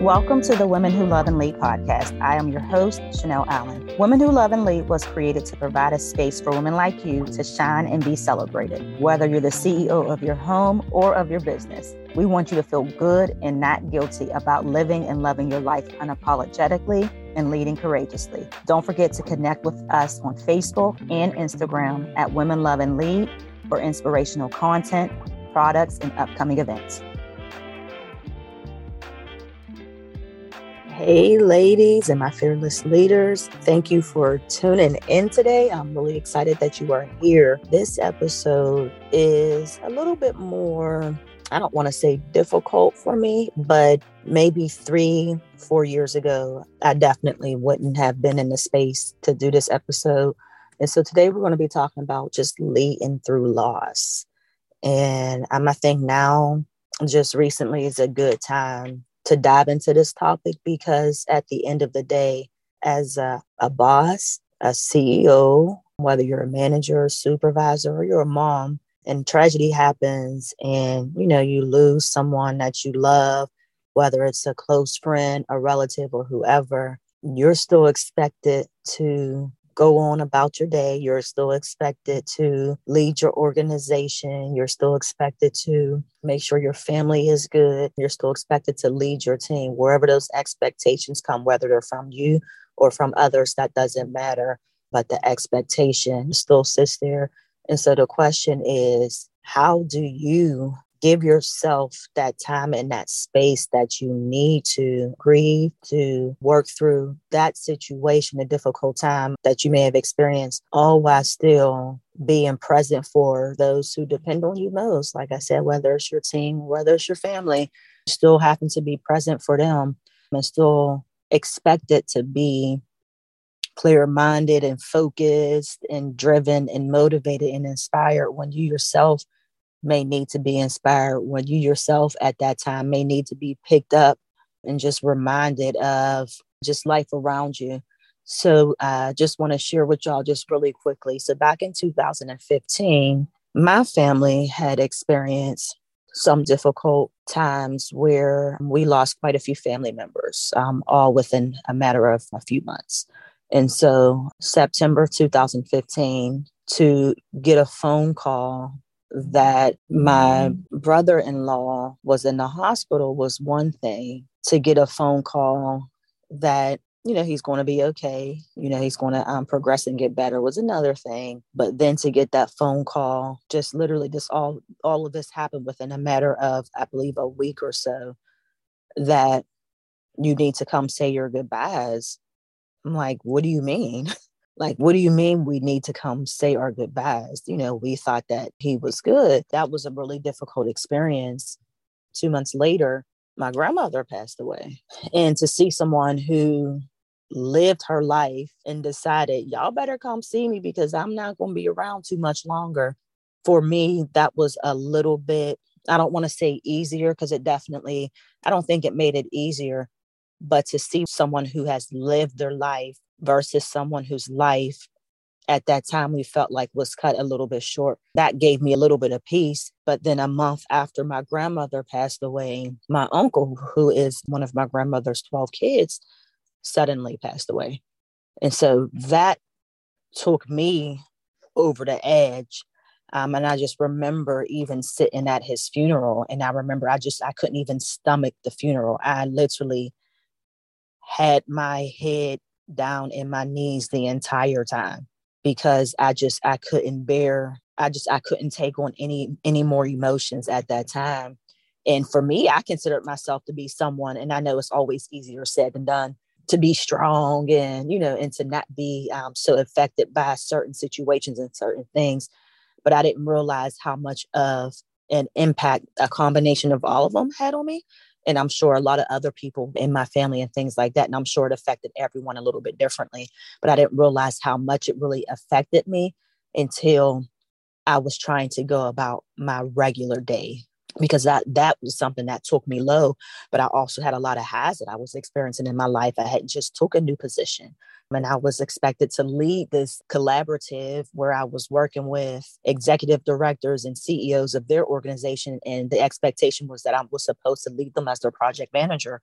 Welcome to the Women Who Love and Lead podcast. I am your host, Chanel Allen. Women Who Love and Lead was created to provide a space for women like you to shine and be celebrated. Whether you're the CEO of your home or of your business, we want you to feel good and not guilty about living and loving your life unapologetically and leading courageously. Don't forget to connect with us on Facebook and Instagram at Women Love and Lead for inspirational content, products, and upcoming events. Hey, ladies and my fearless leaders. Thank you for tuning in today. I'm really excited that you are here. This episode is a little bit more, I don't want to say difficult for me, but maybe three, four years ago, I definitely wouldn't have been in the space to do this episode. And so today we're going to be talking about just leading through loss. And I'm, I think now, just recently is a good time to dive into this topic because at the end of the day, as a, a boss, a CEO, whether you're a manager, or supervisor, or you're a mom, and tragedy happens and you know you lose someone that you love whether it's a close friend a relative or whoever you're still expected to go on about your day. You're still expected to lead your organization. You're still expected to make sure your family is good. You're still expected to lead your team. Wherever those expectations come, whether they're from you or from others, that doesn't matter. But the expectation still sits there. And so the question is, how do you give yourself that time and that space that you need to grieve, to work through that situation, a difficult time that you may have experienced, all while still being present for those who depend on you most. Like I said, whether it's your team, whether it's your family, still happen to be present for them and still expected to be clear minded and focused and driven and motivated and inspired when you yourself may need to be inspired, when you yourself at that time may need to be picked up and just reminded of just life around you. So I uh, just want to share with y'all just really quickly. So back in 2015, my family had experienced some difficult times where we lost quite a few family members, um, all within a matter of a few months. And so, September 2015, to get a phone call that my brother in law was in the hospital was one thing, to get a phone call that you know he's going to be okay you know he's going to um, progress and get better was another thing. But then to get that phone call just literally just all all of this happened within a matter of i believe a week or so that you need to come say your goodbyes i'm like what do you mean like, what do you mean we need to come say our goodbyes? You know, we thought that he was good. That was a really difficult experience. Two months later, my grandmother passed away. And to see someone who lived her life and decided, y'all better come see me because I'm not going to be around too much longer. For me, that was a little bit, I don't want to say easier because it definitely, I don't think it made it easier. But to see someone who has lived their life versus someone whose life at that time we felt like was cut a little bit short. That gave me a little bit of peace. But then a month after my grandmother passed away, my uncle, who is one of my grandmother's 12 kids, suddenly passed away. And so that took me over the edge. Um, and I just remember even sitting at his funeral. And I remember I just, I couldn't even stomach the funeral. I literally had my head down in my knees the entire time because I just I couldn't bear I just I couldn't take on any any more emotions at that time. And for me, I considered myself to be someone, and I know it's always easier said than done to be strong and you know and to not be um, so affected by certain situations and certain things but i didn't realize how much of an impact a combination of all of them had on me and I'm sure a lot of other people in my family and things like that. And I'm sure it affected everyone a little bit differently, but I didn't realize how much it really affected me until I was trying to go about my regular day because that that was something that took me low but i also had a lot of highs that i was experiencing in my life. I had just took a new position and i was expected to lead this collaborative where i was working with executive directors and ceos of their organization and the expectation was that i was supposed to lead them as their project manager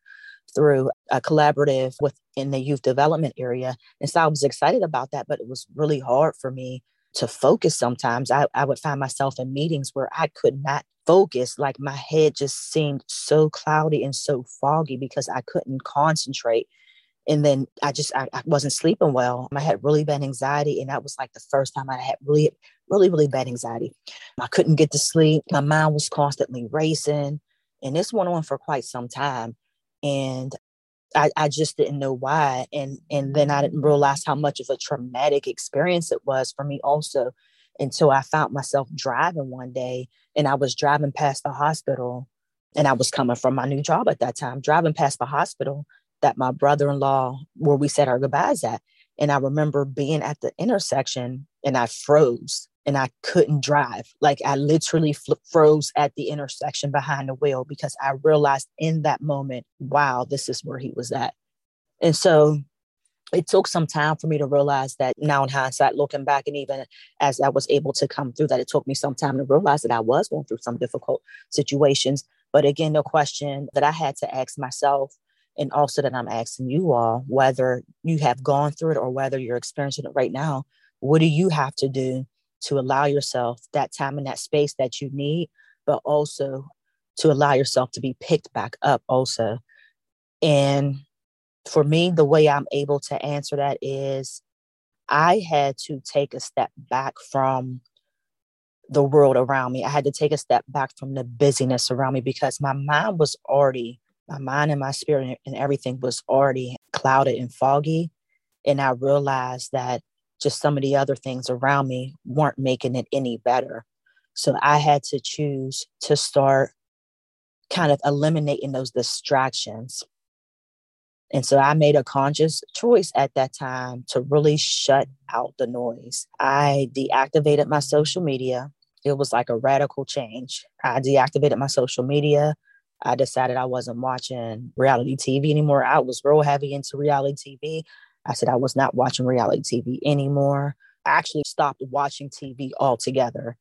through a collaborative within the youth development area. And so i was excited about that but it was really hard for me to focus sometimes. I, I would find myself in meetings where i could not focus like my head just seemed so cloudy and so foggy because i couldn't concentrate and then i just I, I, wasn't sleeping well. I had really bad anxiety and that was like the first time i had really really really bad anxiety. I couldn't get to sleep. My mind was constantly racing and this went on for quite some time and I, I just didn't know why and and then i didn't realize how much of a traumatic experience it was for me also until i found myself driving one day and I was driving past the hospital and I was coming from my new job at that time, driving past the hospital that my brother in law, where we said our goodbyes at. And I remember being at the intersection and I froze and I couldn't drive. Like I literally fl- froze at the intersection behind the wheel because I realized in that moment, wow, this is where he was at. And so it took some time for me to realize that now in hindsight, looking back, and even as I was able to come through that, it took me some time to realize that I was going through some difficult situations. But again, the question that I had to ask myself, and also that I'm asking you all, whether you have gone through it or whether you're experiencing it right now, what do you have to do to allow yourself that time and that space that you need, but also to allow yourself to be picked back up also? And for me, the way I'm able to answer that is I had to take a step back from the world around me. I had to take a step back from the busyness around me because my mind was already, my mind and my spirit and everything was already clouded and foggy. And I realized that just some of the other things around me weren't making it any better. So I had to choose to start kind of eliminating those distractions and so I made a conscious choice at that time to really shut out the noise. I deactivated my social media. It was like a radical change. I deactivated my social media. I decided I wasn't watching reality TV anymore. I was real heavy into reality TV. I said I was not watching reality TV anymore. I actually stopped watching TV altogether.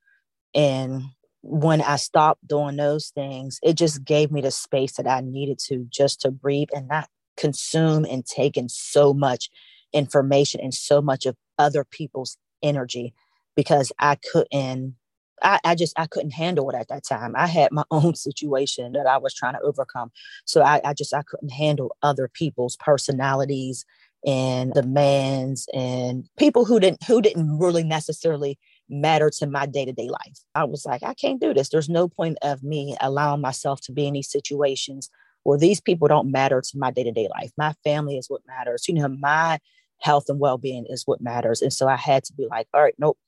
And when I stopped doing those things, it just gave me the space that I needed to just to breathe and not consume and take in so much information and so much of other people's energy because I couldn't I, I, just I couldn't handle it at that time. I had my own situation that I was trying to overcome. So I, I just I couldn't handle other people's personalities and demands and people who didn't who didn't really necessarily matter to my day-to-day life. I was like, I can't do this. There's no point of me allowing myself to be in these situations well, these people don't matter to my day to day life. My family is what matters. You know, my health and well being is what matters. And so I had to be like, all right, nope,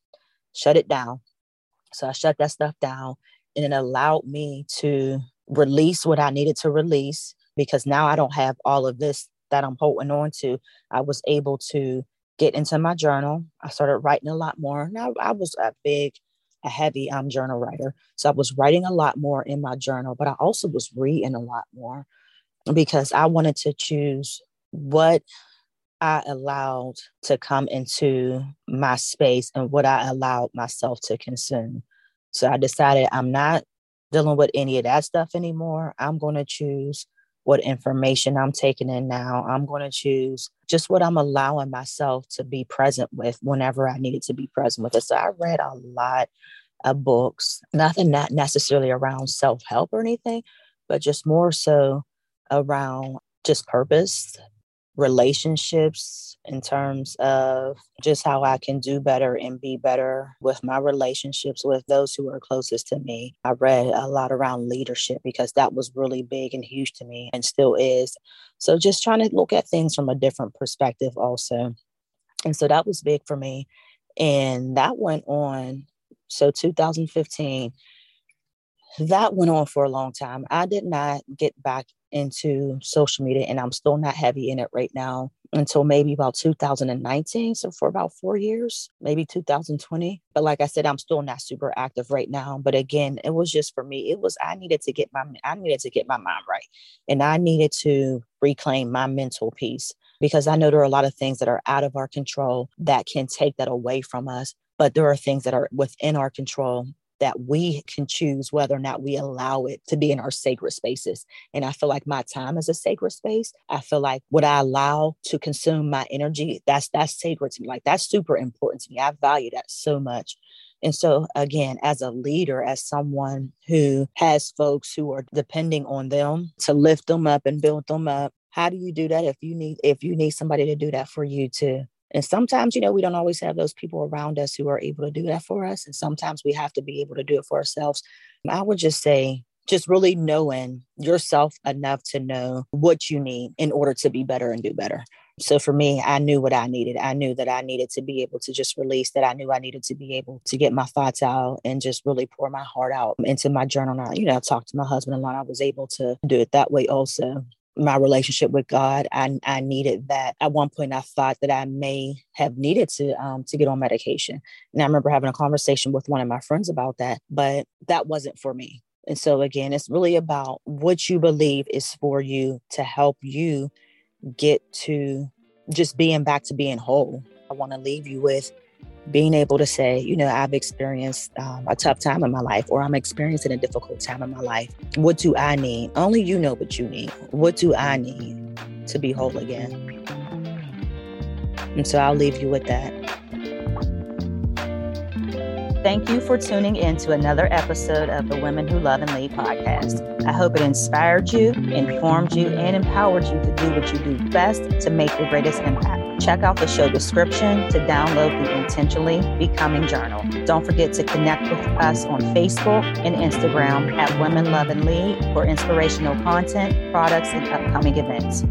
shut it down. So I shut that stuff down and it allowed me to release what I needed to release because now I don't have all of this that I'm holding on to. I was able to get into my journal. I started writing a lot more. Now I was a big a heavy um, journal writer. So I was writing a lot more in my journal, but I also was reading a lot more because I wanted to choose what I allowed to come into my space and what I allowed myself to consume. So I decided I'm not dealing with any of that stuff anymore. I'm going to choose what information I'm taking in now. I'm going to choose just what I'm allowing myself to be present with whenever I needed to be present with it. So I read a lot of books, nothing not necessarily around self help or anything, but just more so around just purpose, relationships in terms of just how I can do better and be better with my relationships with those who are closest to me. I read a lot around leadership because that was really big and huge to me and still is. So just trying to look at things from a different perspective also. And so that was big for me. And that went on. So 2015, that went on for a long time. I did not get back into social media and I'm still not heavy in it right now until maybe about 2019. So for about four years, maybe 2020. But like I said, I'm still not super active right now. But again, it was just for me. It was I needed to get my I needed to get my mind right. And I needed to reclaim my mental peace because I know there are a lot of things that are out of our control that can take that away from us. But there are things that are within our control that we can choose whether or not we allow it to be in our sacred spaces. And I feel like my time is a sacred space. I feel like what I allow to consume my energy, that's that's sacred to me. Like that's super important to me. I value that so much. And so, again, as a leader, as someone who has folks who are depending on them to lift them up and build them up, how do you do that if you need if you need somebody to do that for you too? And sometimes, you know, we don't always have those people around us who are able to do that for us. And sometimes we have to be able to do it for ourselves. I would just say, just really knowing yourself enough to know what you need in order to be better and do better. So for me, I knew what I needed. I knew that I needed to be able to just release, that I knew I needed to be able to get my thoughts out and just really pour my heart out into my journal. Now, you know, I talked to my husband a lot. I was able to do it that way also my relationship with God. I, I needed that. At one point, I thought that I may have needed to um, to get on medication, and I remember having a conversation with one of my friends about that. But that wasn't for me. And so again, it's really about what you believe is for you to help you get to just being back to being whole. I want to leave you with being able to say, you know, I've experienced um, a tough time in my life, or I'm experiencing a difficult time in my life. What do I need? Only you know what you need. What do I need to be whole again? And so I'll leave you with that. Thank you for tuning in to another episode of the Women Who Love and Lead podcast. I hope it inspired you, informed you, and empowered you to do what you do best to make your greatest impact. Check out the show description to download the Intentionally Becoming Journal. Don't forget to connect with us on Facebook and Instagram at Women Love and Lead for inspirational content, products, and upcoming events.